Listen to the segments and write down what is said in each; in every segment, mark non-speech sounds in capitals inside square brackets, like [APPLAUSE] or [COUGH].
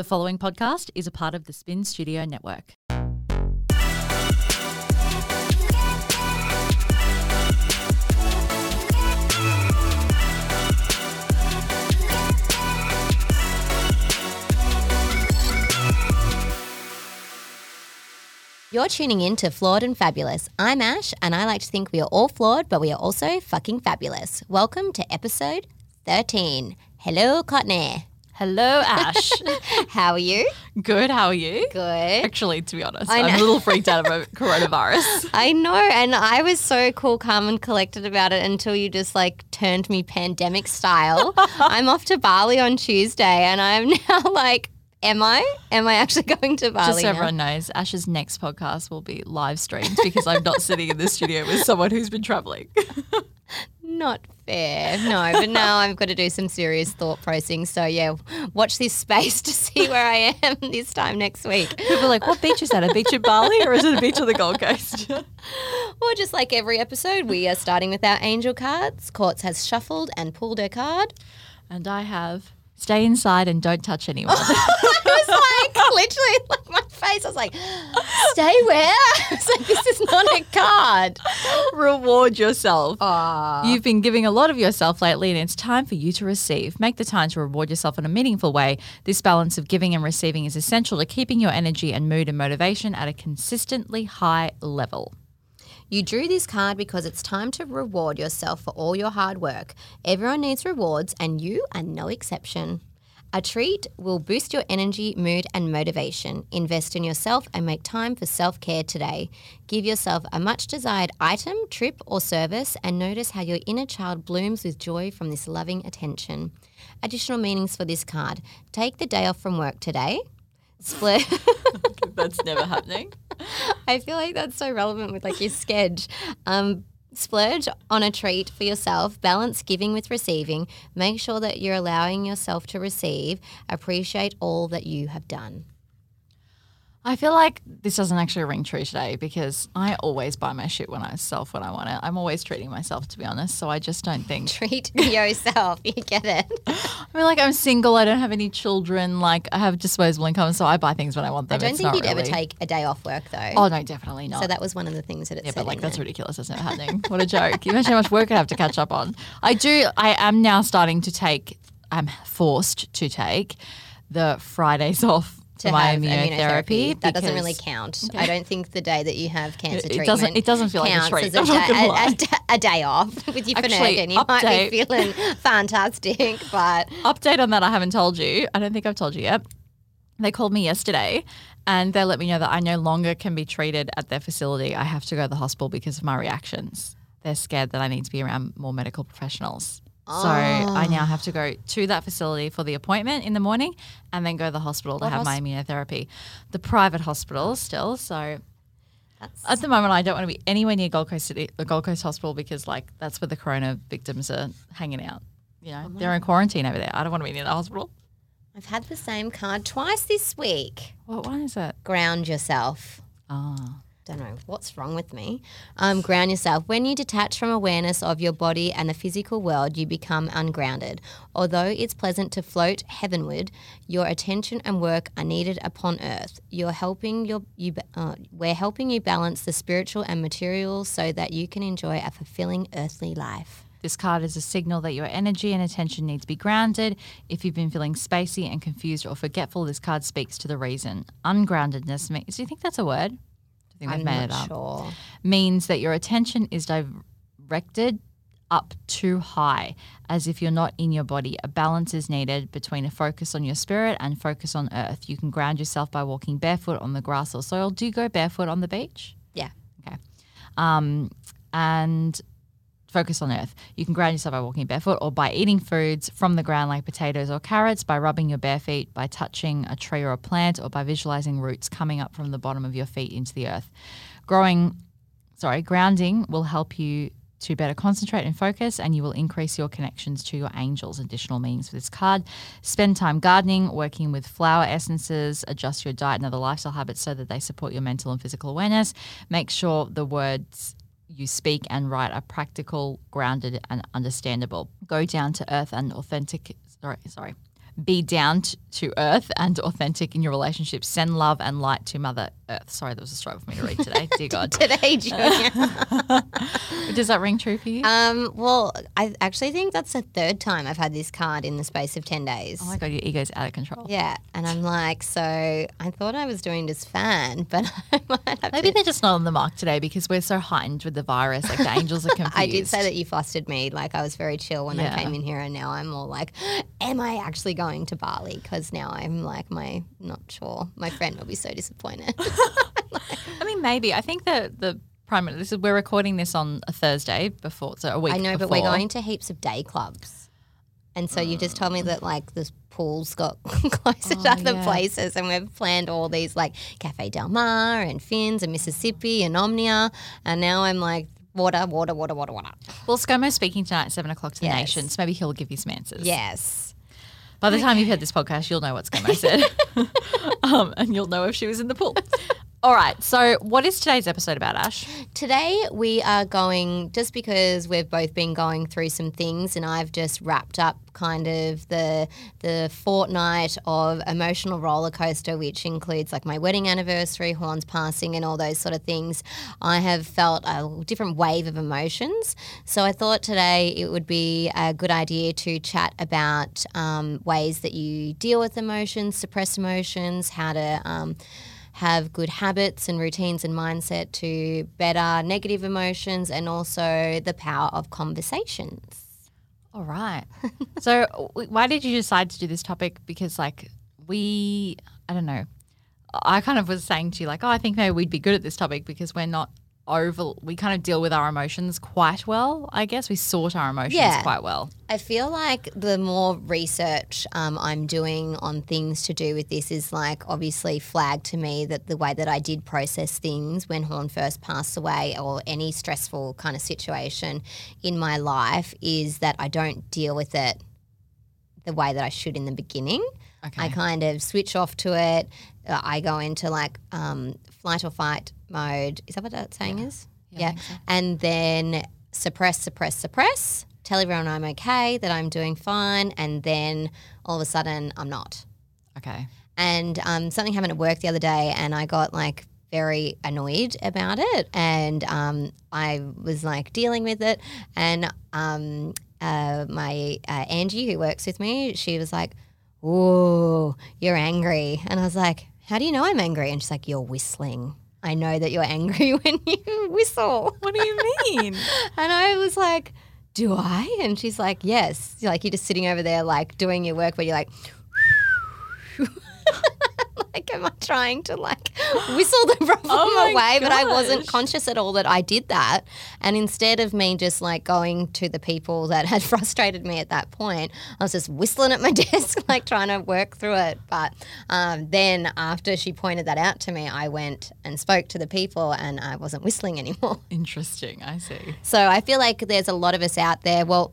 The following podcast is a part of the Spin Studio Network. You're tuning in to Flawed and Fabulous. I'm Ash, and I like to think we are all flawed, but we are also fucking fabulous. Welcome to episode 13. Hello, Courtney. Hello, Ash. [LAUGHS] How are you? Good. How are you? Good. Actually, to be honest, I'm a little freaked out about [LAUGHS] coronavirus. I know, and I was so cool, calm, and collected about it until you just like turned me pandemic style. [LAUGHS] I'm off to Bali on Tuesday, and I'm now like, am I? Am I actually going to Bali? Just so now? everyone knows, Ash's next podcast will be live streamed because I'm not sitting in the studio with someone who's been traveling. Not fair. No, but now I've got to do some serious thought processing. So, yeah, watch this space to see where I am [LAUGHS] this time next week. People are like, what beach is that? A beach in Bali or is it a beach on the Gold Coast? [LAUGHS] Or just like every episode, we are starting with our angel cards. Courts has shuffled and pulled her card. and I have stay inside and don't touch anyone. [LAUGHS] I was like, [LAUGHS] literally, like my face. I was like, stay where? [LAUGHS] I was like, this is not a card. Reward yourself. Aw. You've been giving a lot of yourself lately, and it's time for you to receive. Make the time to reward yourself in a meaningful way. This balance of giving and receiving is essential to keeping your energy and mood and motivation at a consistently high level. You drew this card because it's time to reward yourself for all your hard work. Everyone needs rewards, and you are no exception. A treat will boost your energy, mood, and motivation. Invest in yourself and make time for self care today. Give yourself a much desired item, trip, or service, and notice how your inner child blooms with joy from this loving attention. Additional meanings for this card take the day off from work today. Split. [LAUGHS] That's never happening. I feel like that's so relevant with like your sketch. Um, splurge on a treat for yourself, balance giving with receiving. Make sure that you're allowing yourself to receive. Appreciate all that you have done. I feel like this doesn't actually ring true today because I always buy my shit when I self when I want it. I'm always treating myself, to be honest. So I just don't think. [LAUGHS] Treat yourself. [LAUGHS] You get it. [LAUGHS] I mean, like I'm single. I don't have any children. Like I have disposable income, so I buy things when I want them. I don't It's think you'd ever take a day off work though. Oh no, definitely not. so that was one of the things that it Yeah, but like that's there. ridiculous. That's not happening. What a joke! You imagine how much work I'd have to catch up on. I do. I am now starting to take. I'm forced to take the Fridays off to my have immunotherapy. That doesn't really count. I don't think the day that you have cancer It treatment doesn't- it doesn't feel like a treat, as a, [LAUGHS] day, a- a a day off with your Actually. You might be feeling fantastic, [LAUGHS] but Update on that. I haven't told you. I don't think I've told you yet. They called me yesterday. And they let me know that I no longer can be treated at their facility. I have to go to the hospital because of my reactions. They're scared that I need to be around more medical professionals. So I now ah. have to go to that facility for the appointment in the morning and then go to the hospital to What have my immunotherapy. The private hospital still. So that's at the moment, I don't want to be anywhere near Gold Coast City, the Gold Coast Hospital, because like that's where the corona victims are hanging out. You know, oh they're in quarantine over there. I don't want to be near the hospital. I've had the same card twice this week. What one is it? Ground yourself. Oh, I don't know what's wrong with me. Um, ground yourself. When you detach from awareness of your body and the physical world, you become ungrounded. Although it's pleasant to float heavenward, your attention and work are needed upon earth. You're helping your you. Uh, we're helping you balance the spiritual and material so that you can enjoy a fulfilling earthly life. This card is a signal that your energy and attention need to be grounded. If you've been feeling spacey and confused or forgetful, this card speaks to the reason. Ungroundedness means. Do you think that's a word? Think I'm made not sure. means that your attention is directed up too high, as if you're not in your body. A balance is needed between a focus on your spirit and focus on earth. You can ground yourself by walking barefoot on the grass or soil. Do you go barefoot on the beach? Yeah. Okay. Um, and focus on earth. You can ground yourself by walking barefoot or by eating foods from the ground like potatoes or carrots, by rubbing your bare feet, by touching a tree or a plant, or by visualizing roots coming up from the bottom of your feet into the earth. Growing, sorry, grounding will help you to better concentrate and focus, and you will increase your connections to your angels. Additional meanings for this card spend time gardening, working with flower essences, adjust your diet and other lifestyle habits so that they support your mental and physical awareness. Make sure the words you speak and write are practical, grounded, and understandable. Go down to earth and authentic. Sorry, sorry. Be down to earth and authentic in your relationships. Send love and light to Mother Earth. Sorry, that was a struggle for me to read today. Dear [LAUGHS] God. Today, Junior. [LAUGHS] Does that ring true for you? um, well, I actually think that's the third time I've had this card in the space of 10 days. oh my God, your ego's out of control. yeah, and I'm like, so I thought I was doing just fine, [LAUGHS] but I might have Maybe to. they're just not on the mark today because we're so heightened with the virus. Like the angels are confused. I did say that you flustered me. Like I was very chill when Yeah. I came in here, and now I'm more like, [GASPS] am I actually going to Bali? Because now I'm like, my not sure. My friend will be so disappointed. [LAUGHS] I mean, maybe. I think that the primary. This is we're recording this on a Thursday before, so a week. I know, but we're going to heaps of day clubs. And so you just told me that like the pools got [LAUGHS] closer to Oh, other yeah. places and we've planned all these like Cafe Del Mar and Finns and Mrs Sippy and Omnia and now I'm like water, water, water, water, water. Well, ScoMo's speaking tonight at seven o'clock to the Yes. nation, so maybe he'll give you some answers. Yes. By the time you've heard this podcast, you'll know what ScoMo said, [LAUGHS] um, and you'll know if she was in the pool. [LAUGHS] All right. So, what is today's episode about, Ash? Today we are going just because we've both been going through some things and I've just wrapped up kind of the the fortnight of emotional roller coaster which includes like my wedding anniversary, Horn's passing and all those sort of things. I have felt a different wave of emotions. So I thought today it would be a good idea to chat about um, ways that you deal with emotions, suppress emotions, how to um, have good habits and routines and mindset to better negative emotions and also the power of conversations. All right. [LAUGHS] so, why did you decide to do this topic? Because, like, we, I don't know. I kind of was saying to you, like, oh, I think maybe we'd be good at this topic because we're not over, we kind of deal with our emotions quite well, I guess. We sort our emotions Yeah. quite well. I feel like the more research um, I'm doing on things to do with this is like obviously flagged to me that the way that I did process things when Horn first passed away or any stressful kind of situation in my life is that I don't deal with it the way that I should in the beginning. Okay. I kind of switch off to it. Uh, I go into like um, flight or fight mode. Is that what that saying is? Yeah. And then suppress, suppress, suppress. Tell everyone I'm okay, that I'm doing fine. And then all of a sudden, I'm not. okay. And um, something happened at work the other day, and I got like very annoyed about it. And um, I was like dealing with it. And um, uh, my uh, Angie, who works with me, she was like, Whoa, you're angry. And I was like, How do you know I'm angry? And she's like, You're whistling. I know that you're angry [LAUGHS] when you whistle. What do you mean? [LAUGHS] And I was like, Do I? And she's like, Yes. Like you're just sitting over there, like doing your work where you're like, [LAUGHS] [LAUGHS] like, am I trying to like whistle the problem Oh away? But I wasn't conscious at all that I did that. And instead of me just like going to the people that had [LAUGHS] frustrated me at that point, I was just whistling at my [LAUGHS] desk, like trying to work through it. But um, then after she pointed that out to me, I went and spoke to the people and I wasn't whistling anymore. Interesting. I see. So I feel like there's a lot of us out there. Well,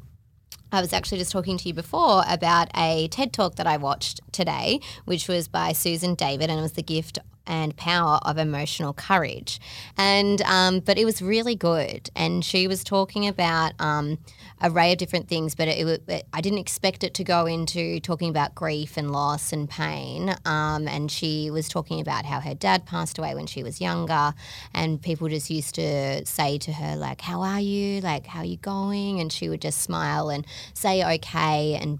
I was actually just talking to you before about a TED talk that I watched today, which was by Susan David, and it was the gift and power of emotional courage. And um, but it was really good, and she was talking about um, array of different things. But it, it, I didn't expect it to go into talking about grief and loss and pain. Um, and she was talking about how her dad passed away when she was younger, and people just used to say to her like, "How are you? Like, how are you going?" And she would just smile and say, "Okay," and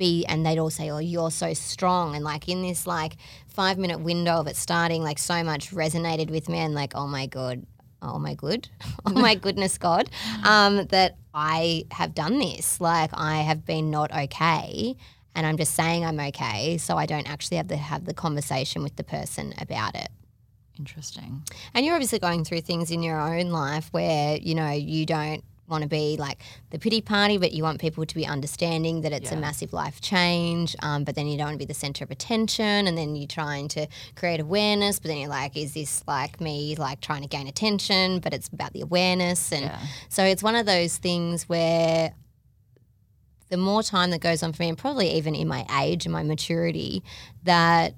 be and they'd all say oh you're so strong and like in this like five minute window of it starting like so much resonated with me and like oh my god oh my good [LAUGHS] oh [LAUGHS] my goodness god um, that i have done this like i have been not okay and i'm just saying i'm okay so i don't actually have to have the conversation with the person about it Interesting. and you're obviously going through things in your own life where, you know, you don't want to be like the pity party, but you want people to be understanding that it's a massive life change. Um, but then you don't want to be the center of attention. And then you're trying to create awareness, but then you're like, is this like me, like trying to gain attention? But it's about the awareness. And Yeah. so it's one of those things where the more time that goes on for me, and probably even in my age and my maturity, that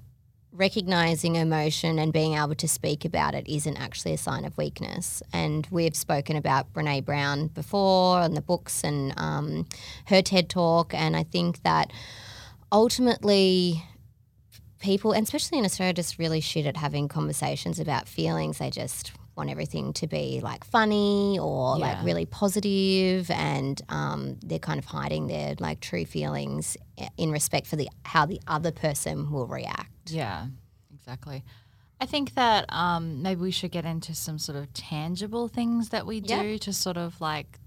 recognizing emotion and being able to speak about it isn't actually a sign of weakness. And we've spoken about Brene Brown before and the books and um, her TED talk. And I think that ultimately, people, and especially in Australia, just really shit at having conversations about feelings. They just want everything to be like funny or like really positive, and um, they're kind of hiding their like true feelings in respect for the how the other person will react. Yeah, exactly. I think that um, maybe we should get into some sort of tangible things that we do Yeah. to sort of like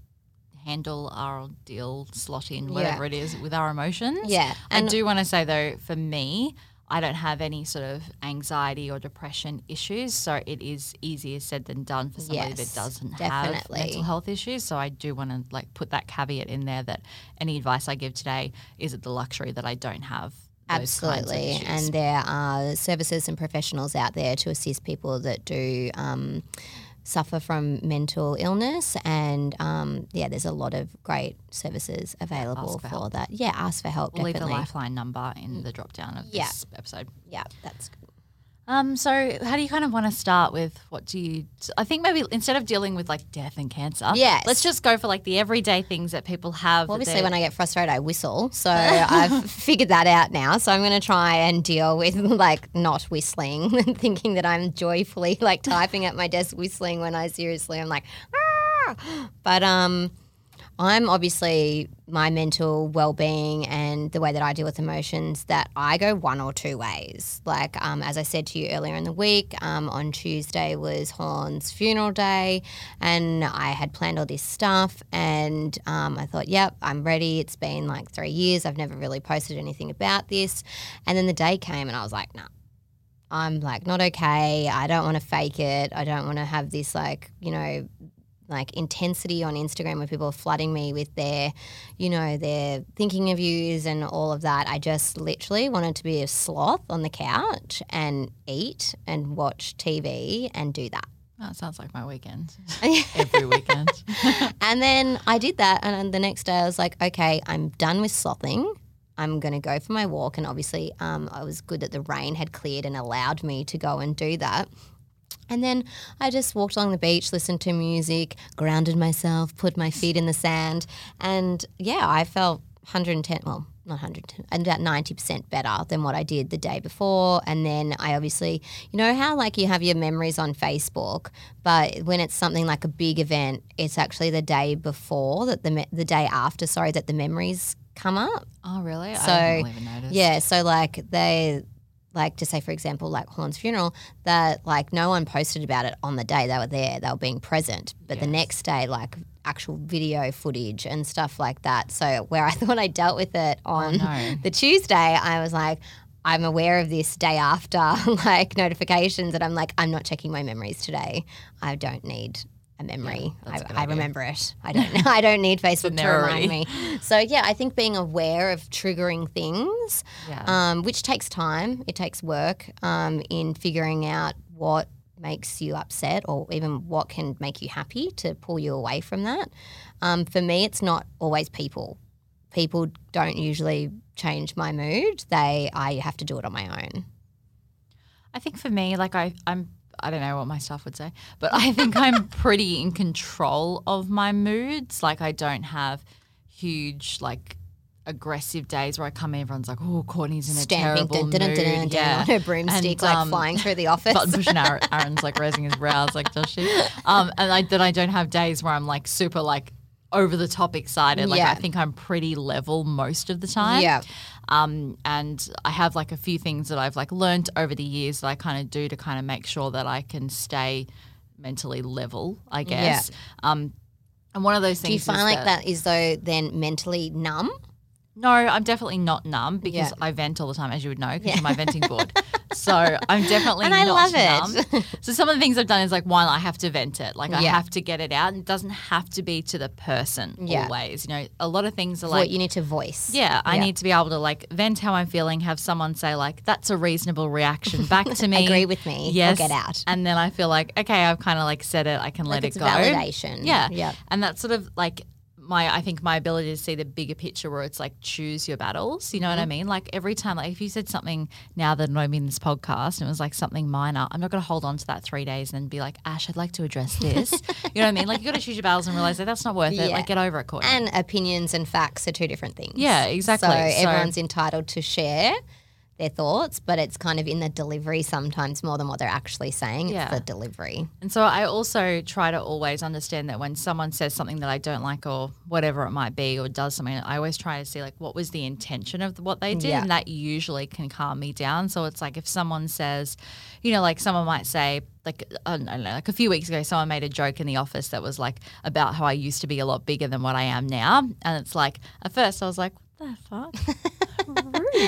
handle our deal, slot in, Yeah. whatever it is, with our emotions. Yeah, I do want to say though, for me, I don't have any sort of anxiety or depression issues, so it is easier said than done for somebody Yes, that doesn't definitely. have mental health issues. So I do want to like put that caveat in there that any advice I give today is at the luxury that I don't have. Those kinds of Absolutely. And there are services and professionals out there to assist people that do um, suffer from mental illness. And um, yeah, there's a lot of great services available for for, that. Yeah, ask for help. We'll leave the lifeline number in the drop down of Yeah. this episode. Yeah, that's good. Um, so how do you kind of want to start with what do you I think maybe instead of dealing with like death and cancer, Yes. let's just go for like the everyday things that people have. Well, obviously, when I get frustrated, I whistle. So [LAUGHS] I've figured that out now. So I'm going to try and deal with [LAUGHS] like not whistling, [LAUGHS] and thinking that I'm joyfully like typing at my desk whistling when I seriously I'm like, ah! but um, I'm obviously my mental well-being and the way that I deal with emotions that I go one or two ways. Like um, as I said to you earlier in the week, um, on Tuesday was Horn's funeral day, and I had planned all this stuff, and um, I thought, yep, I'm ready. It's been like three years. I've never really posted anything about this, and then the day came, and I was like, nah. I'm like not okay. I don't want to fake it. I don't want to have this like, you know, like intensity on Instagram where people are flooding me with their, you know, their thinking of yous and all of that. I just literally wanted to be a sloth on the couch and eat and watch TV and do that. That sounds like my weekend. [LAUGHS] Every weekend. [LAUGHS] and then I did that, and then the next day I was like, okay, I'm done with slothing. I'm going to go for my walk, and obviously, um, I was good that the rain had cleared and allowed me to go and do that. And then I just walked along the beach, listened to music, grounded myself, put my feet in the sand, and yeah, I felt 110. Well, not 110, about 90% better than what I did the day before. And then I obviously, you know how like you have your memories on Facebook, but when it's something like a big event, it's actually the day before that the me- the day after, sorry, that the memories come up. oh, really? So, I didn't even notice. Yeah, so like they like to say for example like Horn's funeral that like no one posted about it on the day they were there. They were being present. But the next day like actual video footage and stuff like that. So where I [LAUGHS] thought I dealt with it oh, on no. [LAUGHS] the Tuesday I was like I'm aware of this day after [LAUGHS] like notifications. And I'm like I'm not checking my memories today. I don't need a memory a I, I remember it I [LAUGHS] don't know. I don't need Facebook to remind me so yeah I think being aware of triggering things Yeah. um, which takes time. It takes work um, in figuring out what makes you upset or even what can make you happy to pull you away from that. Um, for me, it's not always people. People don't usually change my mood. They, I have to do it on my own. I think for me, like I, I'm, I don't know what my staff would say, but I think I'm [LAUGHS] pretty in control of my moods. Like I don't have huge like aggressive days where I come in, everyone's like, "Oh, Courtney's in a Stamping terrible dun, dun, dun, mood." dun, yeah, on her broomstick, And, like um, flying through the office. button pushing [LAUGHS] Aaron, Aaron's like raising his brows, like does she? Um, and I, that I don't have days where I'm like super like over the top excited. Like Yeah. I think I'm pretty level most of the time. Yeah. Um, and I have like a few things that I've like learned over the years that I kind of do to kind of make sure that I can stay mentally level. I guess. Um, and one of those things. Do you is find like that is though then mentally numb? No, I'm definitely not numb because Yeah. I vent all the time, as you would know, because of my venting [LAUGHS] board. So I'm definitely And I not love it. numb. So some of the things I've done is like one, I have to vent it. Like I Yeah. have to get it out. And it doesn't have to be to the person Yeah. always. You know, a lot of things are what like you need to voice. yeah, I Yeah. need to be able to like vent how I'm feeling, have someone say like, that's a reasonable reaction back to [LAUGHS] me. Agree with me Yes. get out. And then I feel like, okay, I've kind of like said it, I can let Like it go. validation. Yeah. Yeah. And that's sort of like my I think my ability to see the bigger picture where it's like choose your battles. You know what I mm-hmm. mean? Like every time, like if you said something now that I'm in this podcast and it was like something minor, I'm not going to hold on to that three days and be like, Ash, I'd like to address [LAUGHS] this. you know what I mean? Like you got to choose your battles and realize that that's not worth it. Like get over it, Courtney. And opinions and facts are two different things. Yeah, exactly. So So- everyone's entitled to share their thoughts, but it's kind of in the delivery sometimes more than what they're actually saying. Yeah. It's the delivery. And so I also try to always understand that when someone says something that I don't like or whatever it might be or does something, I always try to see like what was the intention of what they did Yeah. and that usually can calm me down. So it's like if someone says, you know, like someone might say like I don't know, like a few weeks ago someone made a joke in the office that was like about how I used to be a lot bigger than what I am now and it's like at first I was like what the fuck [LAUGHS]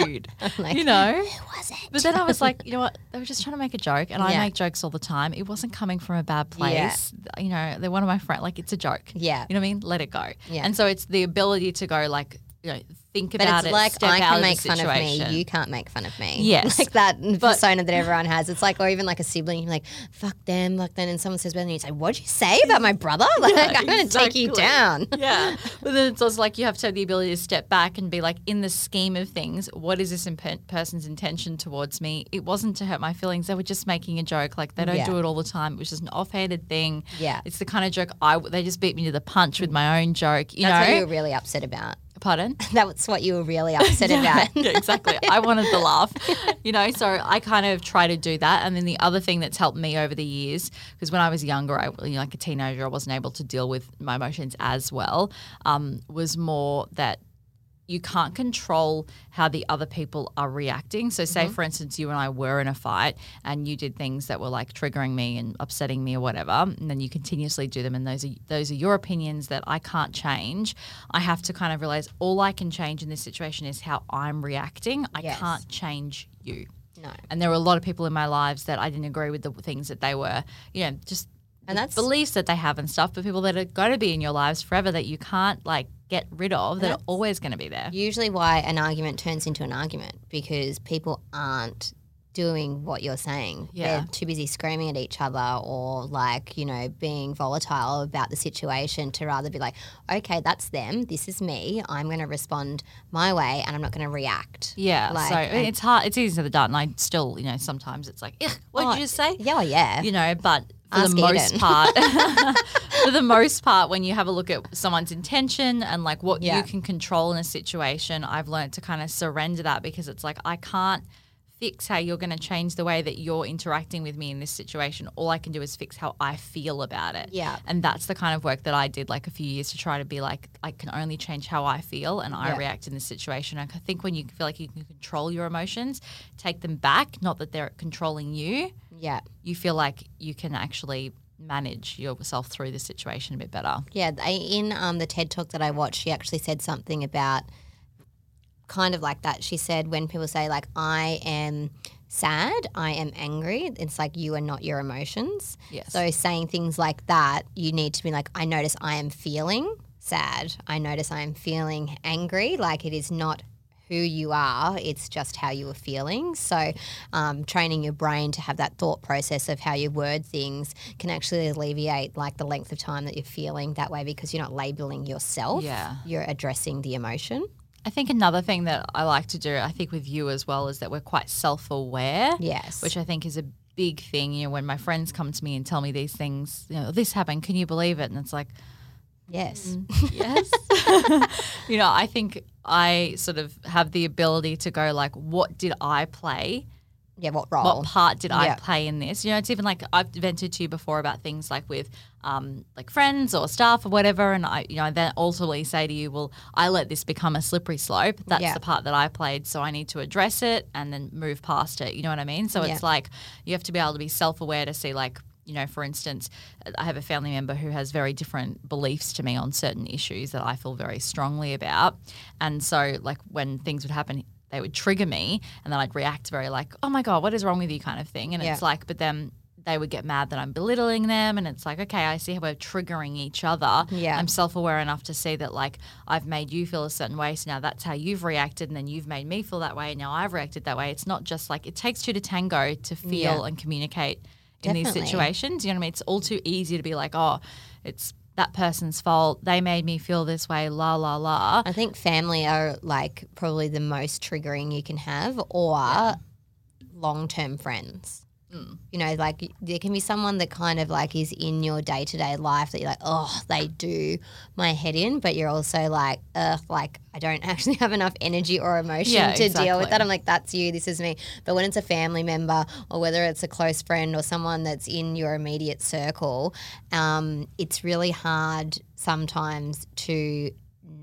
rude [LAUGHS] Like, you know Who was it? but then I was like, you know what? They were just trying to make a joke, and I make jokes all the time. It wasn't coming from a bad place. You know, they're one of my friends. Like, it's a joke. Yeah. You know what I mean? Let it go. Yeah. And so it's the ability to go, like, you know, think But about it's it. like step I can make fun of me, you can't make fun of me. [LAUGHS] Yes. like that [LAUGHS] but, persona that everyone has. It's like, or even like a sibling, you're like, "Fuck them," like then, and someone says, and you say, "What'd you say about my brother?" [LAUGHS] Like, I'm gonna take you down. yeah. But then it's also like you have to have the ability to step back and be like, in the scheme of things, what is this imp- person's intention towards me? It wasn't to hurt my feelings. They were just making a joke. Like they don't Yeah. do it all the time. It was just an offhanded thing. Yeah. It's the kind of joke I. They just beat me to the punch with my own joke. You That's know. what you were really upset about. Pardon. [LAUGHS] That's what you were really [LAUGHS] upset about. yeah, exactly. I [LAUGHS] wanted the laugh, you know. So I kind of try to do that. And then the other thing that's helped me over the years, because when I was younger, I you know, like a teenager, I wasn't able to deal with my emotions as well. Um, was more that you can't control how the other people are reacting. So, say mm-hmm. for instance, you and I were in a fight, and you did things that were like triggering me and upsetting me or whatever, and then you continuously do them, and those are those are your opinions that I can't change. I have to kind of realize all I can change in this situation is how I'm reacting. I Yes. can't change you. No. And there were a lot of people in my lives that I didn't agree with the things that they were, you know, just And that's- beliefs that they have and stuff. But people that are going to be in your lives forever that you can't like get rid of, that are always going to be there. Usually, why an argument turns into an argument because people aren't doing what you're saying. Yeah. They're too busy screaming at each other or like, you know, being volatile about the situation to rather be like, okay, that's them. This is me. I'm going to respond my way and I'm not going to react. Yeah, Like, so and- it's hard. It's easy to the. And I still, you know, sometimes it's like, "Ugh, what did Oh, you just say? Yeah, yeah. You know, but for Ask the most Eden. part, [LAUGHS] [LAUGHS] for the most part, when you have a look at someone's intention and like what Yeah. you can control in a situation, I've learned to kind of surrender that because it's like I can't fix how you're going to change the way that you're interacting with me in this situation. All I can do is fix how I feel about it. Yeah. And that's the kind of work that I did like a few years to try to be like, I can only change how I feel and I Yeah. react in this situation. I think when you feel like you can control your emotions, take them back, not that they're controlling you, yeah. you feel like you can actually manage yourself through the situation a bit better. Yeah, in um, the TED talk that I watched, she actually said something about kind of like that. She said when people say like I am sad, I am angry, it's like you are not your emotions. Yes. So saying things like that, you need to be like I notice I am feeling sad. I notice I am feeling angry. Like it is not who you are, it's just how you are feeling. So, um, training your brain to have that thought process of how you word things can actually alleviate like the length of time that you're feeling that way because you're not labeling yourself. Yeah. You're addressing the emotion. I think another thing that I like to do, I think with you as well, is that we're quite self aware. Yes. Which I think is a big thing. You know, when my friends come to me and tell me these things, you know, this happened, can you believe it? And it's like, yes. yes. [LAUGHS] you know, I think I sort of have the ability to go like, what did I play? Yeah. What role? What part did I play in this? You know, it's even like I've vented to you before about things like with um, like friends or staff or whatever, and I, you know, then ultimately say to you, well, I let this become a slippery slope. That's Yeah. the part that I played, so I need to address it and then move past it. You know what I mean? So Yeah. it's like you have to be able to be self-aware to see like. You know, for instance, I have a family member who has very different beliefs to me on certain issues that I feel very strongly about. And so, like, when things would happen, they would trigger me and then I'd react very like, oh my God, what is wrong with you kind of thing. And it's like, but then they would get mad that I'm belittling them. And it's like, okay, I see how we're triggering each other. Yeah. I'm self aware enough to see that like I've made you feel a certain way. So now that's how you've reacted. And then you've made me feel that way. And now I've reacted that way. It's not just like it takes two to tango to feel Yeah. and communicate in these situations. You know what I mean? It's all too easy to be like, oh, it's that person's fault. They made me feel this way. La la la. I think family are like probably the most triggering you can have, or long term friends. You know, like there can be someone that kind of like is in your day to day life that you're like, oh, they do my head in, but you're also like, ugh, like I don't [LAUGHS] actually have enough energy or emotion Yeah, to deal with that. I'm like, that's you, this is me. But when it's a family member or whether it's a close friend or someone that's in your immediate circle, um, it's really hard sometimes to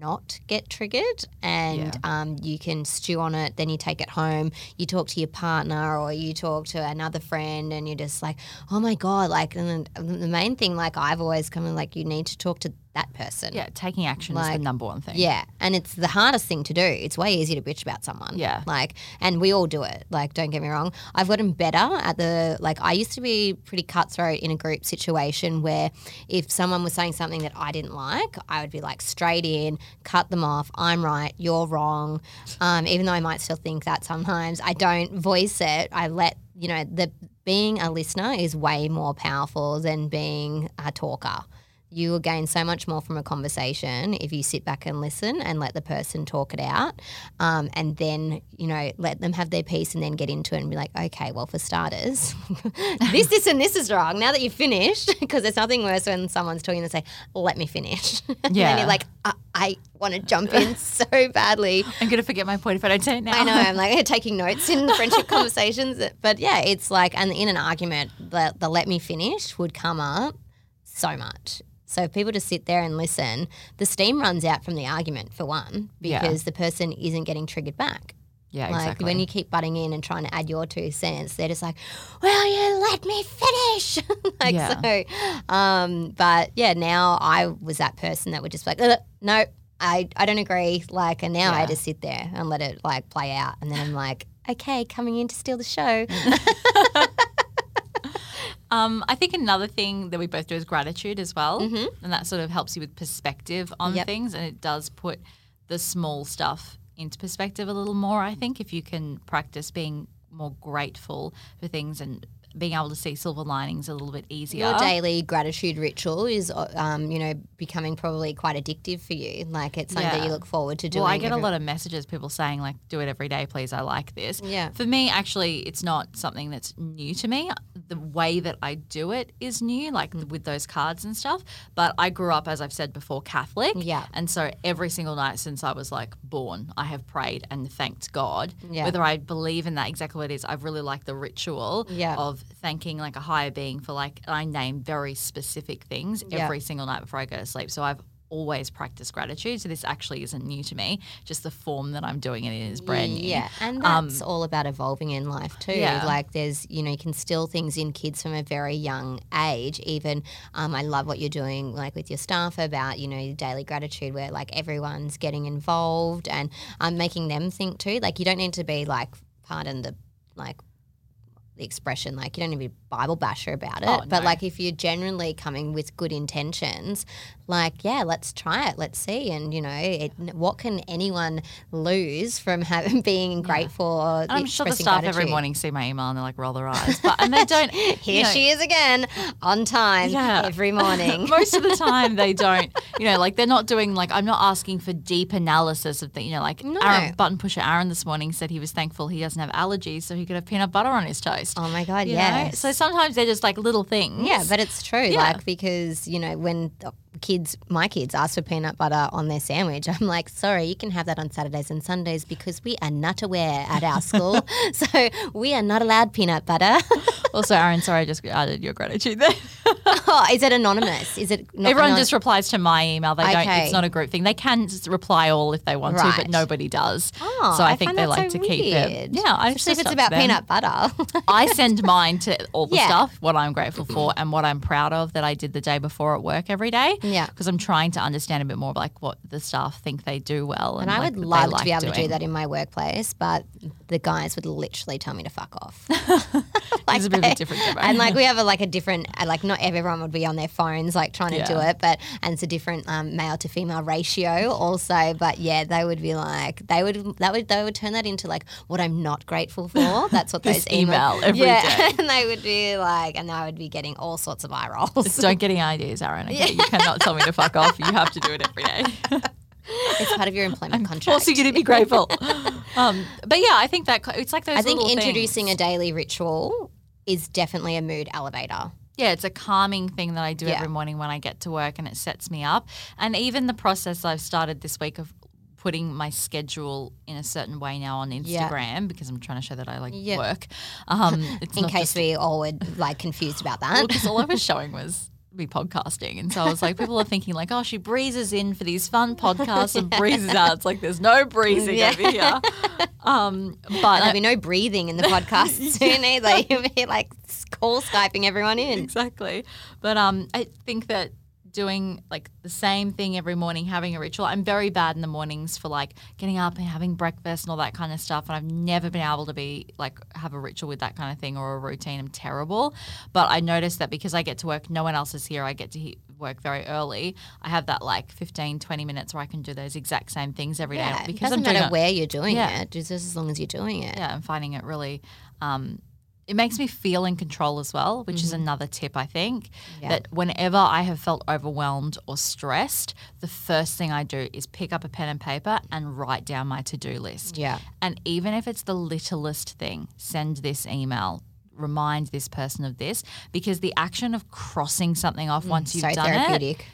not get triggered and um, you can stew on it then you take it home you talk to your partner or you talk to another friend and you're just like oh my god like and the main thing like i've always come in like you need to talk to that person Yeah, taking action is the number one thing. yeah, and it's the hardest thing to do. It's way easier to bitch about someone. Yeah. Like, and we all do it. Like, don't get me wrong. I've gotten better at the, like, I used to be pretty cutthroat in a group situation where if someone was saying something that I didn't like, I would be like straight in, cut them off. I'm right, you're wrong. Um, even though I might still think that sometimes, I don't voice it. I let, you know, the being a listener is way more powerful than being a talker you will gain so much more from a conversation if you sit back and listen and let the person talk it out um, and then you know let them have their piece and then get into it and be like okay well for starters [LAUGHS] this this and this is wrong now that you've finished [LAUGHS] because there's nothing worse when someone's talking and say let me finish [LAUGHS] and Yeah. you're like i, I want to jump in so badly I'm gonna forget my point if I don't say it now. I know. I'm like taking notes in the friendship conversations, but yeah, it's like, and in an argument, the, the let me finish would come up so much. So if people just sit there and listen, the steam runs out from the argument for one, Yeah. because the person isn't getting triggered back. yeah, Like exactly. when you keep butting in and trying to add your two cents, they're just like, "Well, you let me finish." [LAUGHS] like Yeah. so, um, but yeah, now I was that person that would just be like, "Ugh, "No, I I don't agree." Like, and now I just sit there and let it like play out, and then I'm like, "Okay, coming in to steal the show." [LAUGHS] [LAUGHS] Um, I think another thing that we both do is gratitude as well, Mm-hmm. and that sort of helps you with perspective on Yep. things, and it does put the small stuff into perspective a little more. I think if you can practice being more grateful for things and being able to see silver linings a little bit easier. Your daily gratitude ritual is, um, you know, becoming probably quite addictive for you. Like it's something that you look forward to doing. Well, I get a lot of messages, people saying like, "Do it every day, please. I like this." Yeah. For me, actually, it's not something that's new to me. The way that I do it is new, like Mm. with those cards and stuff. But I grew up, as I've said before, Catholic. Yeah. And so every single night since I was like born, I have prayed and thanked God. Yeah. Whether I believe in that exactly what it is, I've really liked the ritual Yeah. of thanking like a higher being for like I name very specific things Yeah. every single night before I go to sleep. So I've always practiced gratitude. So this actually isn't new to me. Just the form that I'm doing it in is brand new. Yeah, and Um, that's all about evolving in life too. Yeah. Like there's, you know, you can still things in kids from a very young age. Even um, I love what you're doing, like with your staff about, you know, daily gratitude, where like everyone's getting involved and um, making them think too. Like you don't need to be like, pardon the like the expression like you don't need to be bible basher about it Oh, but no. like if you're genuinely coming with good intentions like yeah let's try it let's see and you know it, what can anyone lose from [LAUGHS] having being grateful or And I'm sure the staff every morning see my email and they're like roll their eyes, but and they [LAUGHS] don't. here she is again on time Yeah. every morning [LAUGHS] Most of the time, they don't. You know, like they're not doing like I'm not asking for deep analysis of the. You know, like No. Aaron, button pusher Aaron this morning said he was thankful he doesn't have allergies, so he could have peanut butter on his toast. Oh my god yeah. So sometimes they're just like little things. Yeah, but it's true. Yeah. Like because you know when kids, my kids, ask for peanut butter on their sandwich, [LAUGHS] I'm like, sorry, you can have that on Saturdays and Sundays because we are not aware at our school, [LAUGHS] [LAUGHS] so we are not allowed peanut butter. also, Aaron, sorry, I just added your gratitude there. oh, is it anonymous? Is it not Everyone just replies to my email. They don't. It's not a group thing. They can just reply all if they want to, but nobody does. Oh, so I, think they like so to keep weird. it. Yeah, I Especially if it's about them. peanut butter. I send mine to all the Yeah. stuff, what I'm grateful for and what I'm proud of that I did the day before at work every day. Yeah. Because I'm trying to understand a bit more of like what the staff think they do well. And, And I like, would love like to be able to do that in my workplace, but the guys would literally tell me to fuck off. [LAUGHS] It's a bit of a different demo. and like we [LAUGHS] have a, like a different, uh, like not everyone would be on their phones, like trying to do it. But and it's a different um, male to female ratio also. But yeah, they would be like they would that would they would turn that into like what I'm not grateful for. [LAUGHS] That's what those email, email every yeah, day. and they would be like, and I would be getting all sorts of eye rolls. Just don't get any ideas, Aaron. Okay, you cannot tell me to fuck off. You have to do it every day. [LAUGHS] it's part of your employment contract. Forcing you need to be grateful. [LAUGHS] Um, but yeah, I think that it's like those. I think introducing things. a daily ritual is definitely a mood elevator. Yeah, it's a calming thing that I do Yeah. every morning when I get to work and it sets me up. And even the process I've started this week of putting my schedule in a certain way now on Yeah. Instagram because I'm trying to show that I like Yeah. work. Um, [LAUGHS] it's In not case just- we all were like confused about that. because all I was showing was me podcasting. And so I was like, people are thinking like, oh, she breezes in for these fun podcasts and breezes out. It's like there's no breezing Yeah. over here. Um, but There'll I- be no breathing in the podcast [LAUGHS] soon either. You'll be like call Skyping everyone in. exactly. But um, I think that doing like the same thing every morning, having a ritual. I'm very bad in the mornings for like getting up and having breakfast and all that kind of stuff. And I've never been able to be like have a ritual with that kind of thing or a routine. I'm terrible. But I noticed that because I get to work, no one else is here. I get to he- work very early. I have that like 15, 20 minutes where I can do those exact same things every day Yeah, it because doesn't I'm matter it- where you're doing Yeah. it, just as long as you're doing it. yeah, I'm finding it really. Um, it makes me feel in control as well, which is another tip I think. Mm-hmm. Yeah. That whenever I have felt overwhelmed or stressed, the first thing I do is pick up a pen and paper and write down my to do list. Yeah. And even if it's the littlest thing, send this email. Remind this person of this because the action of crossing something off once you've Mm, so done it.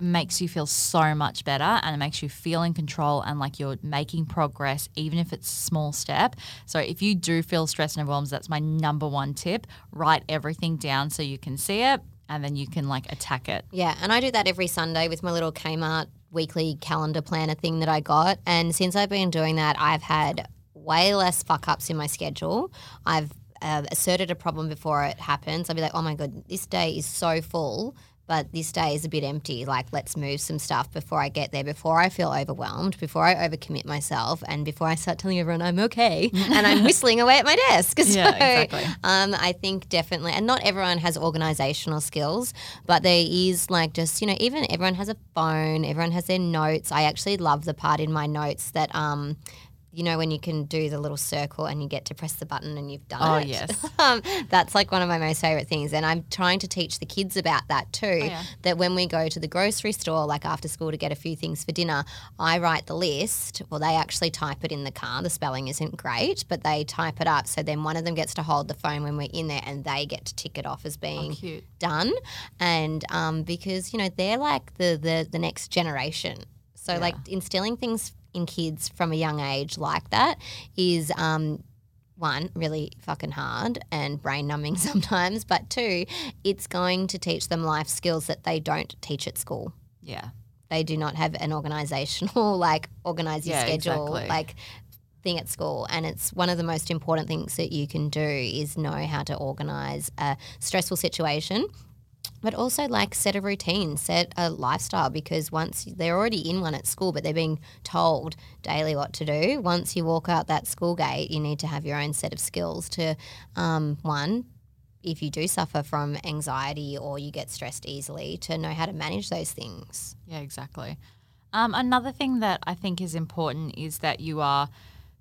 Makes you feel so much better and it makes you feel in control and like you're making progress, even if it's a small step. So if you do feel stressed and overwhelmed, that's my number one tip. Write everything down so you can see it and then you can like attack it. Yeah, and I do that every Sunday with my little Kmart weekly calendar planner thing that I got. And since I've been doing that, I've had way less fuck ups in my schedule. I've uh, asserted a problem before it happens. I'll be like, oh my God, this day is so full. But this day is a bit empty. Like, let's move some stuff before I get there, before I feel overwhelmed, before I overcommit myself, and before I start telling everyone I'm okay [LAUGHS] and I'm whistling away at my desk. Yeah, exactly. um, I think definitely, and not everyone has organizational skills, but there is like just, you know, even everyone has a phone, everyone has their notes. I actually love the part in my notes that, um, you know, when you can do the little circle and you get to press the button and you've done Oh, it. yes. [LAUGHS] um, that's like one of my most favorite things. And I'm trying to teach the kids about that too. yeah. That when we go to the grocery store, like after school to get a few things for dinner, I write the list. Well, they actually type it in the car. The spelling isn't great, but they type it up. So then one of them gets to hold the phone when we're in there and they get to tick it off as being cute. done. And um, because, you know, they're like the, the, the next generation. So, like, instilling things in kids from a young age like that is um, one, really fucking hard and brain numbing [LAUGHS] sometimes, but two, it's going to teach them life skills that they don't teach at school. Yeah. They do not have an organizational, [LAUGHS] like, organize your Yeah, schedule, exactly. like, thing at school and it's one of the most important things that you can do is know how to organize a stressful situation but also like set a routine, set a lifestyle because once they're already in one at school, but they're being told daily what to do. Once you walk out that school gate, you need to have your own set of skills to, um, one, if you do suffer from anxiety or you get stressed easily, to know how to manage those things. Yeah, exactly. Um, another thing that I think is important is that you are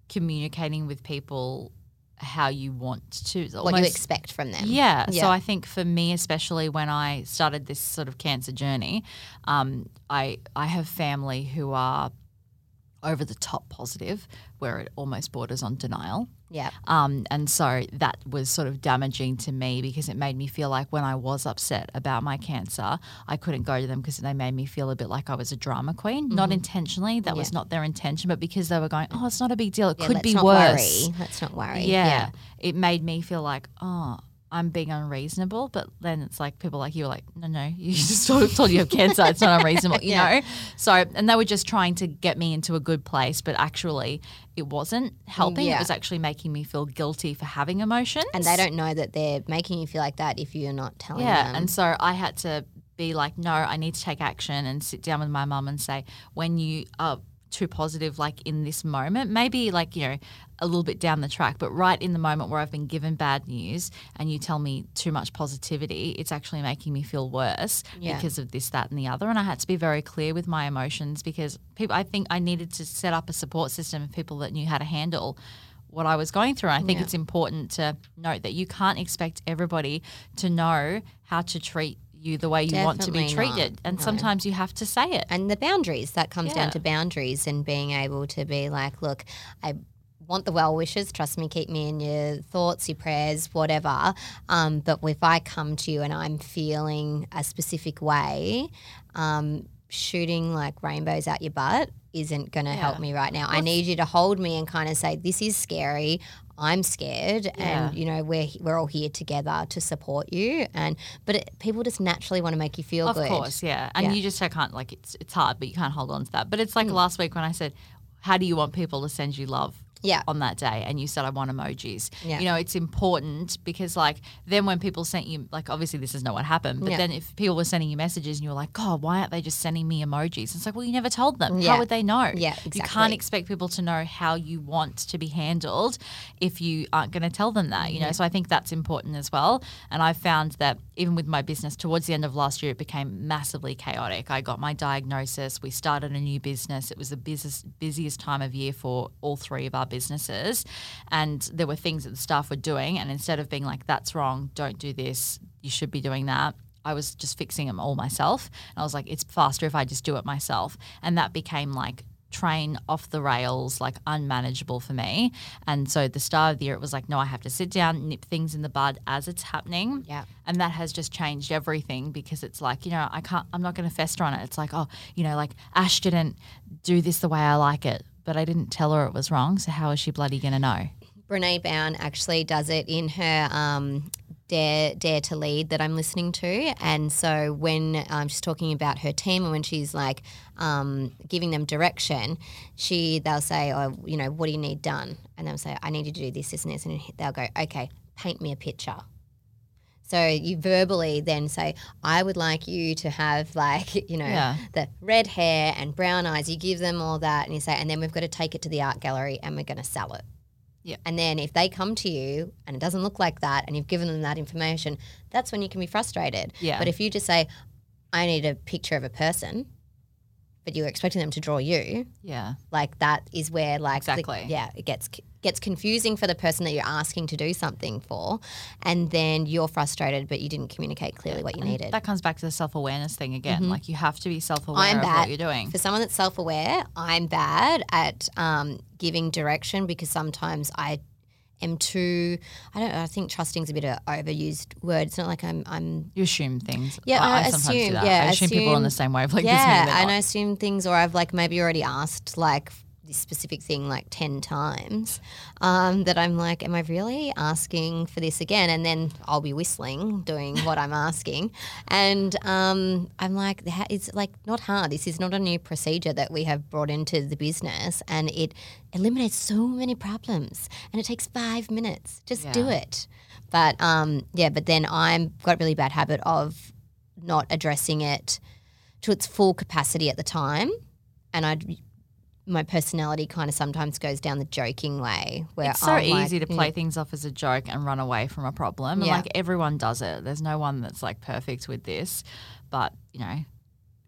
communicating with people how you want to. What you expect from them. Yeah. Yeah. So I think for me, especially when I started this sort of cancer journey, um, I I have family who are over the top positive, where it almost borders on denial. Yeah. Um, and so that was sort of damaging to me because it made me feel like when I was upset about my cancer, I couldn't go to them because they made me feel a bit like I was a drama queen. Not Mm-hmm. intentionally, that was not their intention, but because they were going, oh, it's not a big deal. It Yeah, could be worse. Worry. Let's not worry. Yeah. It made me feel like, oh, I'm being unreasonable. But then it's like people like you are like, no, no, you [LAUGHS] just told, told you have cancer. It's not unreasonable, you [LAUGHS] Yeah. know? So, and they were just trying to get me into a good place, but actually it wasn't mm, helping. Yeah. It was actually making me feel guilty for having emotions. And they don't know that they're making you feel like that if you're not telling Yeah. them. Yeah. And so I had to be like, no, I need to take action and sit down with my mum and say, when you are too positive, like in this moment, maybe like, you know, a little bit down the track. But right in the moment where I've been given bad news and you tell me too much positivity, it's actually making me feel worse Yeah. because of this, that, and the other. And I had to be very clear with my emotions because people, I think I needed to set up a support system of people that knew how to handle what I was going through. And I think Yeah. it's important to note that you can't expect everybody to know how to treat you the way you want to be Definitely not. treated. And sometimes you have to say it. and the boundaries that comes down to boundaries and being able to be like look i want the well wishes. Trust me keep me in your thoughts your prayers whatever. Um, but if i come to you and i'm feeling a specific way um, shooting like rainbows out your butt isn't going to help me right now. I need you to hold me and kind of say this is scary I'm scared, Yeah. and you know we're we're all here together to support you. And but it, people just naturally want to make you feel Of good. Of course, yeah. And Yeah. Mm. you just I can't like it's it's hard, but you can't hold on to that. But it's like last week when I said, How do you want people to send you love? Yeah. On that day, and you said I want emojis. Yeah. You know, it's important because like then when people sent you like obviously this is not what happened, but Yeah. then if people were sending you messages and you were like, God, why aren't they just sending me emojis? It's like, well, you never told them. Yeah. How would they know? Yeah, Exactly. You can't expect people to know how you want to be handled if you aren't going to tell them that, you know. So I think that's important as well. And I found that even with my business towards the end of last year it became massively chaotic. I got my diagnosis, we started a new business. It was the business busiest time of year for all three of our businesses. And there were things that the staff were doing and instead of being like that's wrong, don't do this, you should be doing that. I was just fixing them all myself. And I was like, it's faster if I just do it myself. And that became like train off the rails, like unmanageable for me. And so the start of the year, it was like, no, I have to sit down, nip things in the bud as it's happening. Yeah. And that has just changed everything because it's like, you know, I can't, I'm not going to fester on it. It's like, oh, you know, like Ash didn't do this the way I like it, but I didn't tell her it was wrong. So how is she bloody going to know? Brene Brown actually does it in her um, Dare Dare to Lead that I'm listening to, and so when um, she's talking about her team and when she's like um, giving them direction, she they'll say, "Oh, you know, what do you need done?" And they'll say, "I need you to do this, this, and this," and they'll go, "Okay, paint me a picture." So you verbally then say, I would like you to have like, [LAUGHS] you know, Yeah. the red hair and brown eyes. You give them all that and you say, and then we've got to take it to the art gallery and we're going to sell it. Yeah. And then if they come to you and it doesn't look like that and you've given them that information, that's when you can be frustrated. Yeah. But if you just say, I need a picture of a person, but you're expecting them to draw you, Yeah. like that is where like the- Exactly. yeah it gets gets confusing for the person that you're asking to do something for and then you're frustrated but you didn't communicate clearly what you needed That comes back to the self awareness thing again. Like you have to be self aware of bad what you're doing. for someone that's self-aware i'm bad at um, giving direction because sometimes i am too i don't know i think trusting's a bit of an overused word it's not like i'm i'm You assume things. Yeah, I, I I sometimes do assume, that. yeah, I assume, people are on the assume- same wavelength yeah, and. I assume things, or I've like maybe already asked like this specific thing like 10 times um, that I'm like, am I really asking for this again? And then I'll be whistling doing what I'm asking. And um, I'm like, "That- it's like not hard. This is not a new procedure that we have brought into the business and it eliminates so many problems and it takes five minutes. Just do it. But um, yeah, but then I'm got a really bad habit of not addressing it to its full capacity at the time, and I, my personality kind of sometimes goes down the joking way where It's so I'm like, easy to "Mm, play things off as a joke and run away from a problem. And Yeah. like everyone does it. There's no one that's like perfect with this. But, you know,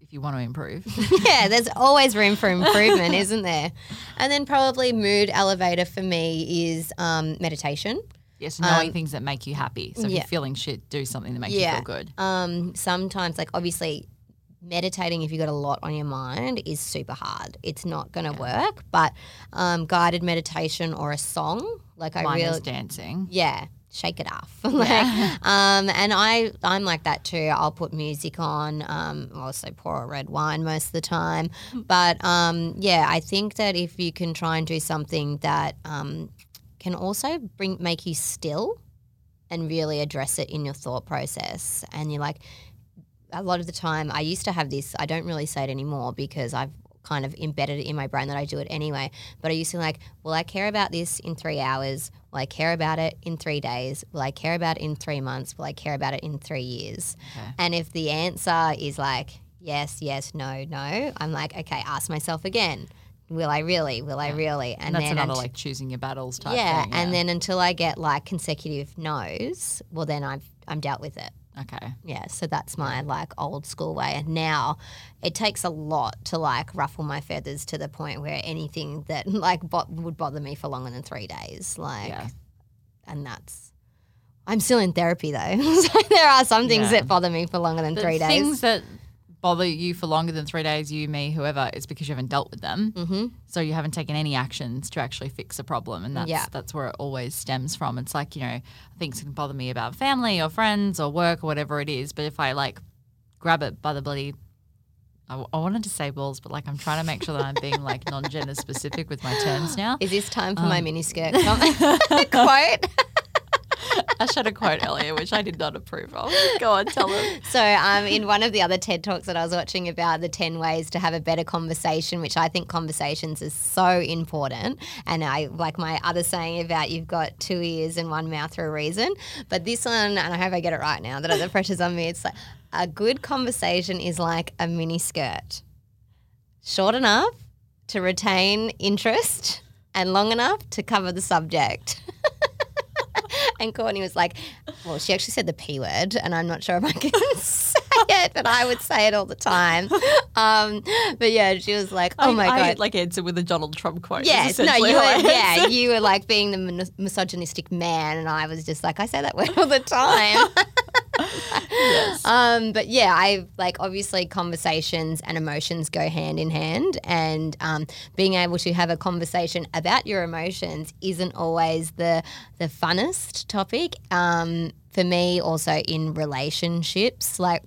if you want to improve. [LAUGHS] yeah, there's always room for improvement, [LAUGHS] isn't there? And then probably mood elevator for me is um, meditation. yes, knowing Um, things that make you happy. So if yeah. you're feeling shit, do something that makes you feel good. Um, sometimes, like obviously, meditating if you've got a lot on your mind is super hard. It's not going to work. But um, guided meditation or a song, like I Mine really dancing. yeah shake it off [LAUGHS] like um and i i'm like that too i'll put music on um also pour a red wine most of the time [LAUGHS] but um yeah i think that if you can try and do something that um can also bring make you still and really address it in your thought process and you're like a lot of the time I used to have this I don't really say it anymore because I've kind of embedded it in my brain that I do it anyway but I used to like will I care about this in 3 hours will I care about it in 3 days will I care about it in 3 months will I care about it in 3 years Okay. and if the answer is like yes yes no no I'm like okay ask myself again will I really? Will I really? And that's then another unt- like choosing your battles type yeah, thing. and then until I get like consecutive no's, well, then I've I'm dealt with it. Okay. Yeah, so that's my like old school way. And now it takes a lot to like ruffle my feathers to the point where anything that [LAUGHS] like bo- would bother me for longer than three days, like, Yeah. and that's. I'm still in therapy though, [LAUGHS] so there are some things Yeah. that bother me for longer than The three things days. that bother you for longer than three days, you, me, whoever, is because you haven't dealt with them. Mm-hmm. So you haven't taken any actions to actually fix a problem, and that's Yeah. that's where it always stems from. It's like you know things can bother me about family or friends or work or whatever it is, but if I like grab it by the bloody I, I wanted to say balls, but like I'm trying to make sure that I'm being like non-gender specific with my terms [GASPS] now. Is this time for Um, my miniskirt [LAUGHS] [LAUGHS] quote? [LAUGHS] I shared a quote earlier, which I did not approve of. Go on, tell them. [LAUGHS] So, um, in one of the other TED talks that I was watching about the ten ways to have a better conversation, which I think conversations is so important, and I like my other saying about you've got two ears and one mouth for a reason. But this one, and I hope I get it right now that the pressure's on me. It's like a good conversation is like a mini skirt, short enough to retain interest and long enough to cover the subject. [LAUGHS] And Courtney was like, well, she actually said the P word, and I'm not sure if I can [LAUGHS] say it, but I would say it all the time. Um, but yeah, she was like, oh I- my I, God. like answer with a Donald Trump quote. Yes, no, you were, yeah, you were like being the min- misogynistic man, and I was just like, I say that word all the [LAUGHS] time. Um, but yeah, I like obviously conversations and emotions go hand in hand, and um, being able to have a conversation about your emotions isn't always the the funnest topic. Um, for me, also in relationships, like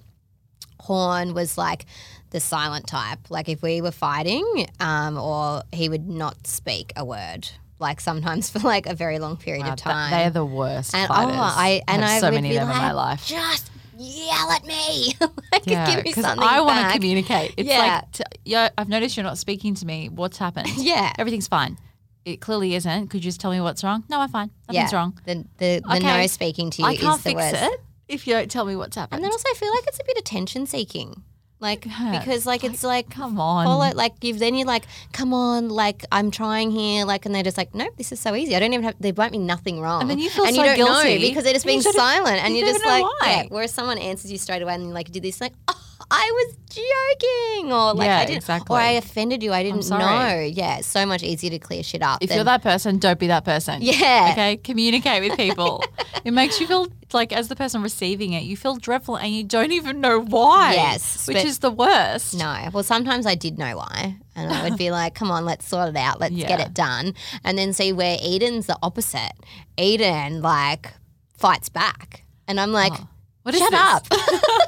Horn was like the silent type. Like if we were fighting, um, or he would not speak a word. Like sometimes [LAUGHS] for like a very long period Wow, of time. They're the worst And oh, fighters. oh, I and I so would many be of them like, in my life. just yell at me, [LAUGHS] like Yeah, give me something I want to communicate. It's Yeah. like, t- yeah, I've noticed you're not speaking to me. What's happened? [LAUGHS] Yeah. everything's fine. It clearly isn't. Could you just tell me what's wrong? No, I'm fine. Nothing's yeah, wrong. The the, the Okay. no speaking to you I can't is the fix worst. it if you don't tell me what's happened. And then also I feel like it's a bit attention seeking. Like Yeah, because like it's like come on. follow like you've then you're like come on like I'm trying here like and they're just like nope this is so easy I don't even have there won't be nothing wrong And then you feel and so you don't guilty. know because they're just being silent and you you're just like yeah whereas someone answers you straight away and you're like did this like oh, I was joking or like Yeah, I didn't exactly. or I offended you I didn't know yeah so much easier to clear shit up if than- you're that person, don't be that person. Yeah. Okay. Communicate with people. [LAUGHS] it makes you feel like, as the person receiving it, you feel dreadful and you don't even know why. Yes, Which is the worst. No. Well, sometimes I did know why. And I would be [LAUGHS] like, come on, let's sort it out. Let's get it done. And then see where Eden's the opposite. Eden, like, fights back. And I'm like, oh. What is shut this? up. [LAUGHS]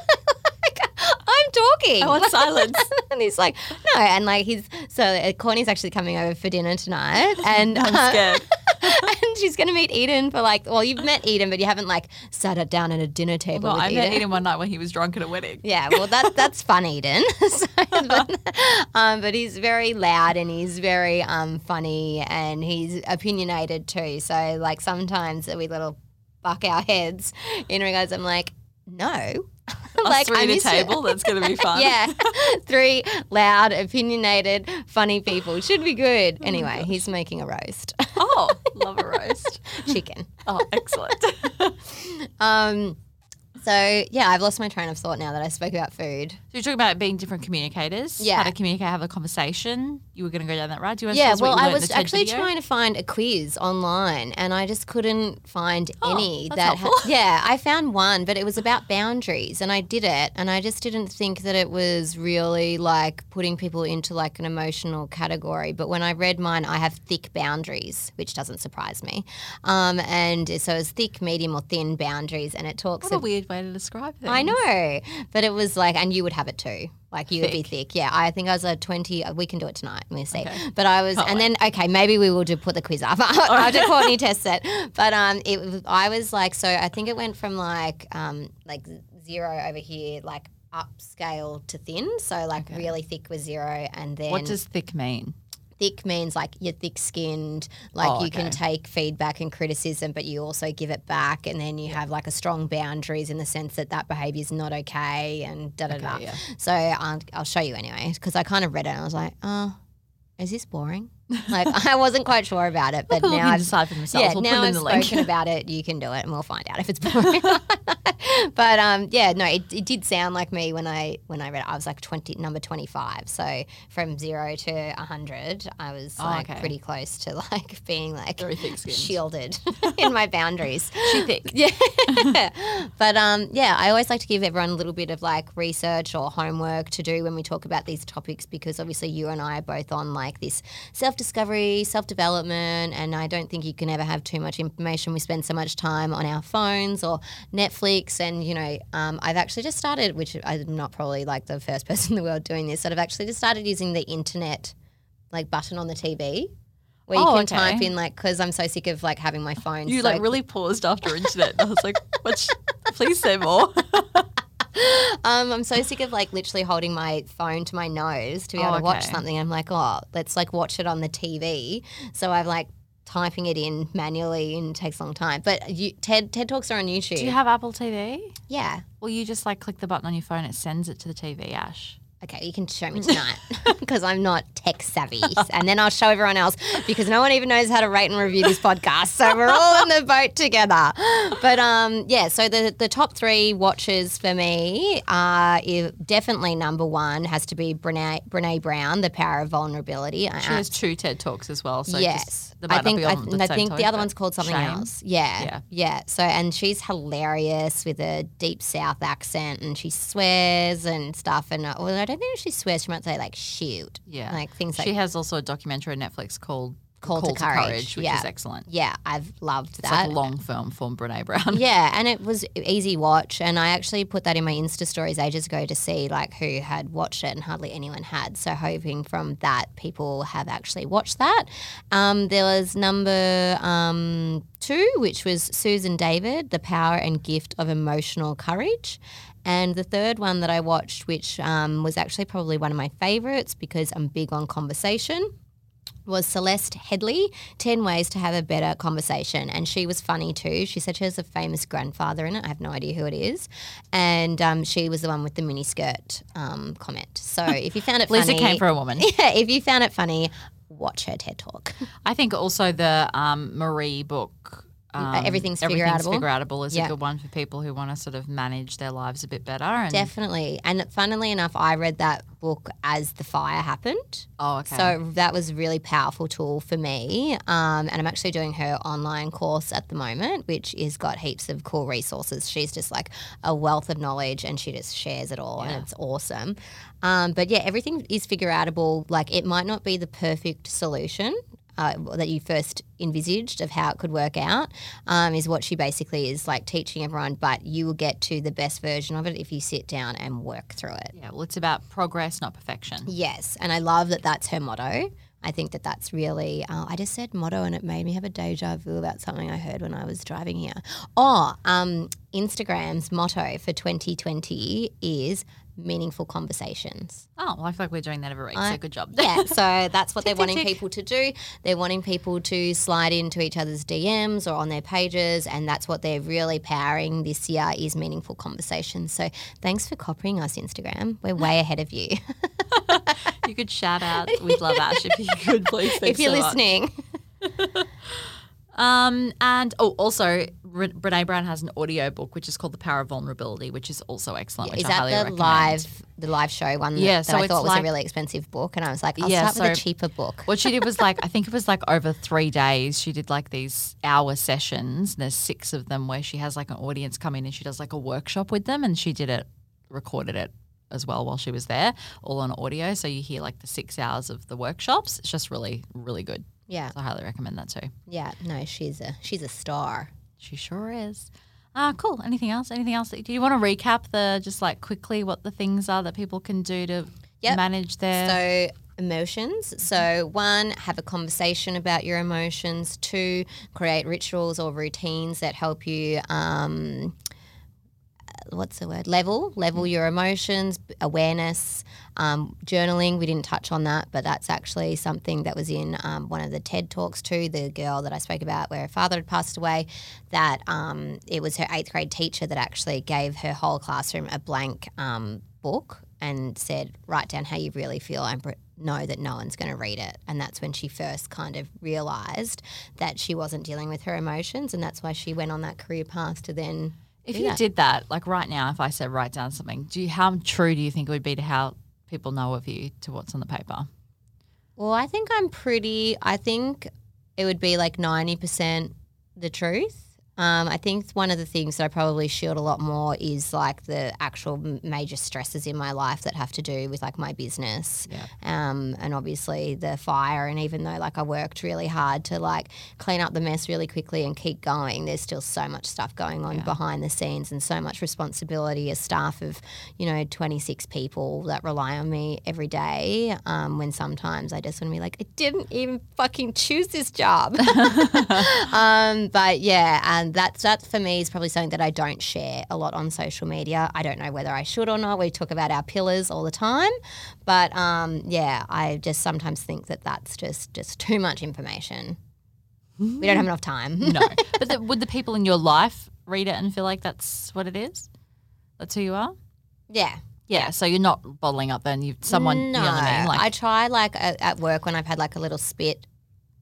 Talking. I want [LAUGHS] silence. and he's like, no. And like, he's so Courtney's actually coming over for dinner tonight. [LAUGHS] And I'm uh, scared. [LAUGHS] and she's going to meet Eden for like, well, you've met Eden, but you haven't like sat her down at a dinner table Well, I Eden. met Eden one night when he was drunk at a wedding. Yeah, well, that that's fun, Eden. so, but, um, but he's very loud and he's very um, funny and he's opinionated too. So like sometimes we little buck our heads in regards. I'm like, no, [LAUGHS] Us three at a to- table. That's going to be fun. [LAUGHS] yeah, [LAUGHS] three loud, opinionated, funny people should be good. Anyway, he's making a roast Oh, love a roast. chicken. Oh, excellent. Um, so yeah, I've lost my train of thought now that I spoke about food. So you're talking about being different communicators. Yeah. How to communicate, have a conversation. You were going to go down that road. Do you want Yeah, what well, I was actually video? trying to find a quiz online, and I just couldn't find Oh, any that. helpful. [LAUGHS] yeah, I found one, but it was about boundaries, and I did it, and I just didn't think that it was really like putting people into like an emotional category. But when I read mine, I have thick boundaries, which doesn't surprise me. Um, and so it's thick, medium, or thin boundaries, and it talks. What a weird way to describe things. I know, but it was like, and you would have it too. Like you would be Thick. thick. Yeah, I think I was a 20. uh, We can do it tonight. We'll see. Okay. But I was, Can't and then, okay, maybe we will do put the quiz up [LAUGHS] I'll do Courtney test it. But um, it, was- I was like, so I think it went from like, um, like zero over here, like upscale to thin. So like really thick was zero. And then What does thick mean? Thick means like you're thick skinned, like Oh, you can take feedback and criticism, but you also give it back. And then you have like a strong boundaries in the sense that that behavior is not okay and da da da. yeah. So um, I'll show you anyway because I kind of read it and I was like, oh, is this boring? Like [LAUGHS] I wasn't quite sure about it, but now I've decide for themselves. yeah, we'll now I've in the link. spoken about it. You can do it, and we'll find out if it's boring. [LAUGHS] but um, yeah, no, it, it did sound like me when I when I read it. I was like twenty, number twenty five. So from zero to hundred, I was Oh, like okay. pretty close to like [LAUGHS] being like shielded in my boundaries. She thick. Yeah. but um, yeah, I always like to give everyone a little bit of like research or homework to do when we talk about these topics because obviously you and I are both on like this self discovery, self development, and I don't think you can ever have too much information. We spend so much time on our phones or Netflix, and you know, um, I've actually just started, which I'm not probably like the first [LAUGHS] person in the world doing this, but I've actually just started using the internet like button on the TV. Where you Oh, can okay. type in like because I'm so sick of like having my phone. You so like really paused after internet. I was like, what? [LAUGHS] Please say more. [LAUGHS] [LAUGHS] Um, I'm so sick of like literally holding my phone to my nose to be able Oh, to watch okay. something. I'm like, oh, let's like watch it on the TV. So I've like typing it in manually and it takes a long time. But you, TED TED talks are on YouTube. Do you have Apple TV? yeah. Well, you just like click the button on your phone. It sends it to the TV. Ash. Okay, you can show me tonight [LAUGHS] because I'm not tech savvy, and then I'll show everyone else because no one even knows how to rate and review this podcast. So we're all in the [LAUGHS] boat together. But um, yeah. So the the top three watches for me are definitely number one has to be Brene Brene Brown, The Power of Vulnerability. I She has two TED talks as well. So yes, just, they might I think I, th- the I think the other one's called something Shame. else. Yeah, Yeah. yeah, So and she's hilarious with a deep South accent, and she swears and stuff. And well, I don't think she swears. She might say like shoot, Yeah, like things like she has also a documentary on Netflix called Call to Courage, which yeah. is excellent. yeah. I've loved It's that. It's like a long film from Brene Brown. [LAUGHS] yeah, and it was easy watch, and I actually put that in my Insta stories ages ago to see like who had watched it, and hardly anyone had. So hoping from that people have actually watched that. Um, there was number um, two, which was Susan David, The Power and Gift of Emotional Courage. And the third one that I watched, which um, was actually probably one of my favorites because I'm big on conversation, was Celeste Headlee, 10 Ways to Have a Better Conversation. And she was funny too. She said she has a famous grandfather in it. I have no idea who it is. And um, she was the one with the miniskirt um, comment. So [LAUGHS] if you found it Lisa funny. came for a woman. [LAUGHS] Yeah, if you found it funny, watch her TED Talk. I think also the um, Marie book. Um, Everything's Everything's Figureoutable. Figureoutable is Yeah. a good one for people who want to sort of manage their lives a bit better. And, Definitely. And funnily enough, I read that book as the fire happened. Oh, okay. So that was a really powerful tool for me. Um, and I'm actually doing her online course at the moment, which has got heaps of cool resources. She's just like a wealth of knowledge and she just shares it all Yeah. and it's awesome. Um, but yeah, everything is figure outable. Like it might not be the perfect solution. Uh, that you first envisaged of how it could work out um, is what she basically is like teaching everyone, but you will get to the best version of it if you sit down and work through it. yeah, well, it's about progress, not perfection. Yes, and I love that that's her motto. I think that that's really. Uh, I just said motto, and it made me have a deja vu about something I heard when I was driving here. Oh, um, Instagram's motto for 2020 is meaningful conversations. Oh, well, I feel like we're doing that every week. I- so good job. Yeah, [LAUGHS] so that's what they're wanting people to do. They're wanting people to slide into each other's DMs or on their pages, and that's what they're really powering this year is meaningful conversations. So thanks for copying us, Instagram. We're way [LAUGHS] ahead of you. [LAUGHS] you could shout out. We'd love Ash if you could, please. if you're so listening. Um, and oh, also, Brene Brown has an audio book which is called The Power of Vulnerability, which is also excellent. which Is I that highly the recommend. live the live show one that, Yeah, that so I it's thought was a like- really expensive book and I was like, I'll Yeah, start with a cheaper book. What she did was like, I [LAUGHS] think it was like over three days. She did like these hour sessions. And There's six of them where she has like an audience come in and she does like a workshop with them, and she did it, recorded it as well while she was there, all on audio. So you hear like the six hours of the workshops. It's just really, really good. Yeah. So I highly recommend that too. Yeah. No, she's a she's a star. She sure is. Ah, cool. Anything else? Anything else? That, do you want to recap the just like quickly what the things are that people can do to Yep. manage their? So emotions. So one, have a conversation about your emotions. Two, create rituals or routines that help you. Um, what's the word? Level, level your emotions, awareness, um, journaling. We didn't touch on that, but that's actually something that was in um, one of the TED talks too. The girl that I spoke about, where her father had passed away, that um, it was her eighth grade teacher that actually gave her whole classroom a blank um, book. and said, write down how you really feel and know that no one's going to read it. And that's when she first kind of realized that she wasn't dealing with her emotions. And that's why she went on that career path to then. If you that. did that, like right now, if I said write down something, do you, how true do you think it would be to how people know of you to what's on the paper? Well, I think I'm pretty, I think it would be like 90% the truth. Um, I think one of the things that I probably shield a lot more is like the actual major stresses in my life that have to do with like my business, Yeah. um, and obviously the fire. And even though like I worked really hard to like clean up the mess really quickly and keep going, there's still so much stuff going on behind the scenes and so much responsibility. as staff of you know 26 people that rely on me every day. Um, when sometimes I just want to be like, I didn't even fucking choose this job. [LAUGHS] [LAUGHS] um, but yeah, and that's that for me is probably something that I don't share a lot on social media. I don't know whether I should or not. We talk about our pillars all the time, but um, yeah, I just sometimes think that that's just just too much information. We don't have enough time. No. [LAUGHS] but the, would the people in your life read it and feel like that's what it is? That's who you are? yeah. Yeah. So you're not bottling up then. You someone, No, you know what I mean? Like, I try like at, at work when I've had like a little spit.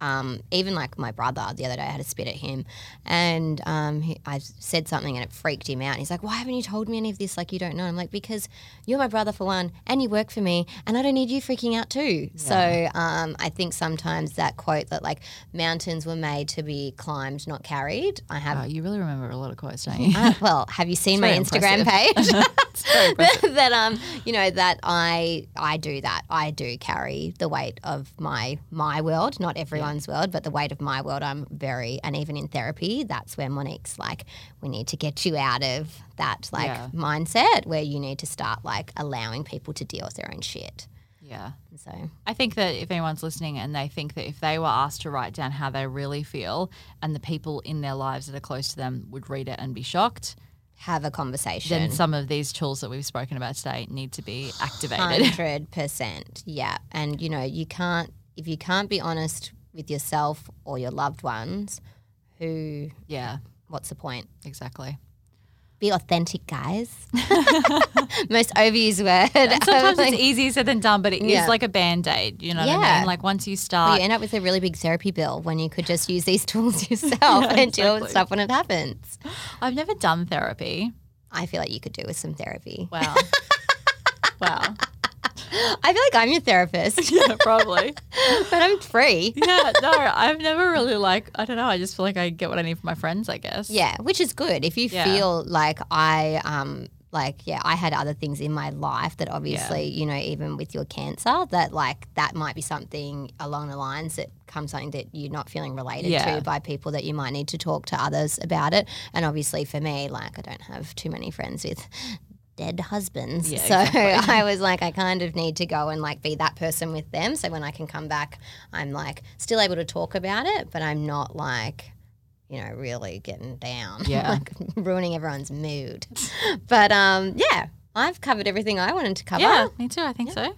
Um, even like my brother the other day, I had a spit at him, and um, he, I said something and it freaked him out. And he's like, "Why haven't you told me any of this? Like you don't know." I'm like, "Because you're my brother for one, and you work for me, and I don't need you freaking out too." So um, I think sometimes that quote that like mountains were made to be climbed, not carried. I have oh, you really remember a lot of quotes, don't you? uh, well, have you seen my Instagram impressive. page? [LAUGHS] impressive. [LAUGHS] that um, you know, that I I do that. I do carry the weight of my my world, not everyone's world, but the weight of my world. I'm very, and even in therapy, that's where Monique's like, we need to get you out of that like Yeah. mindset where you need to start like allowing people to deal with their own shit. Yeah. So I think that if anyone's listening and they think that if they were asked to write down how they really feel and the people in their lives that are close to them would read it and be shocked, have a conversation. then some of these tools that we've spoken about today need to be activated. Hundred percent, yeah. And you know, you can't if you can't be honest with yourself or your loved ones, who yeah, what's the point? exactly. Be authentic, guys. [LAUGHS] Most overused word. Sometimes [LAUGHS] Like, it's easier said than done, but it is Yeah. like a band aid. You know what I Yeah. mean? Like once you start you end up with a really big therapy bill when you could just use these [LAUGHS] tools yourself and deal with stuff when it happens. [GASPS] I've never done therapy. I feel like you could do with some therapy. Wow. wow. [LAUGHS] I feel like I'm your therapist, [LAUGHS] Yeah, probably. [LAUGHS] but I'm free. yeah, no, I've never really like, I don't know. I just feel like I get what I need from my friends, I guess. Yeah, which is good. If you Yeah. feel like I um like yeah, I had other things in my life that obviously, you know, even with your cancer, that like that might be something along the lines that comes something that you're not feeling related Yeah. to by people that you might need to talk to others about it. And obviously for me, like I don't have too many friends with dead husbands. Yeah, so [LAUGHS] exactly. I was like I kind of need to go and like be that person with them so when I can come back I'm like still able to talk about it, but I'm not like you know, really getting down. [LAUGHS] Yeah. like ruining everyone's mood. But um, yeah, I've covered everything I wanted to cover. Yeah, me too. I think so.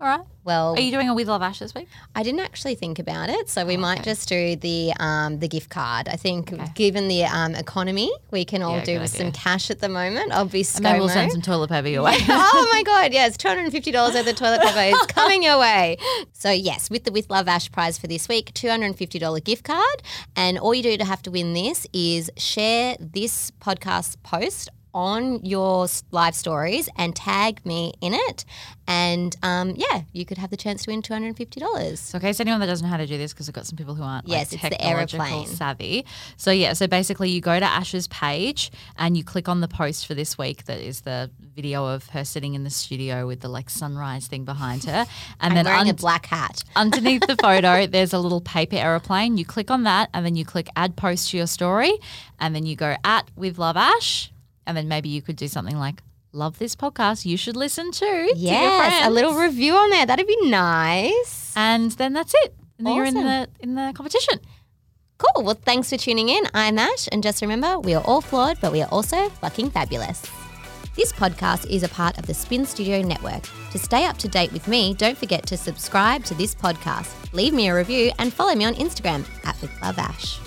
All right. Well, Are you doing a With Love Ash this week? I didn't actually think about it, so we might okay. just do the um, the gift card. I think, Okay. given the um, economy, we can all Yeah, do with some cash at the moment. I'll be And maybe we'll send [LAUGHS] some toilet paper your way. [LAUGHS] oh my god, yes, [LAUGHS] two hundred and fifty dollars worth of toilet paper is coming your way. So yes, with the with Love Ash prize for this week, two hundred and fifty dollar gift card, and all you do to have to win this is share this podcast post on your live stories and tag me in it, and um, yeah, you could have the chance to win two hundred and fifty dollars. Okay, So, in case anyone that doesn't know how to do this, because we've got some people who aren't Yes, like, it's the technological aeroplane. savvy. So, yeah, so basically, you go to Ash's page and you click on the post for this week that is the video of her sitting in the studio with the like sunrise thing behind her, [LAUGHS] and I'm then wearing a black hat. [LAUGHS] underneath the photo, there's a little paper aeroplane. You click on that, and then you click add post to your story, and then you go at with love Ash, and then maybe you could do something like love this podcast. You should listen to. to Yes, a little review on there. That'd be nice. and then that's it. And then you're in the in the competition. Cool. Well, thanks for tuning in. I'm Ash, and just remember, we are all flawed, but we are also fucking fabulous. This podcast is a part of the Spin Studio Network. To stay up to date with me, don't forget to subscribe to this podcast, leave me a review, and follow me on Instagram at With Love Ash.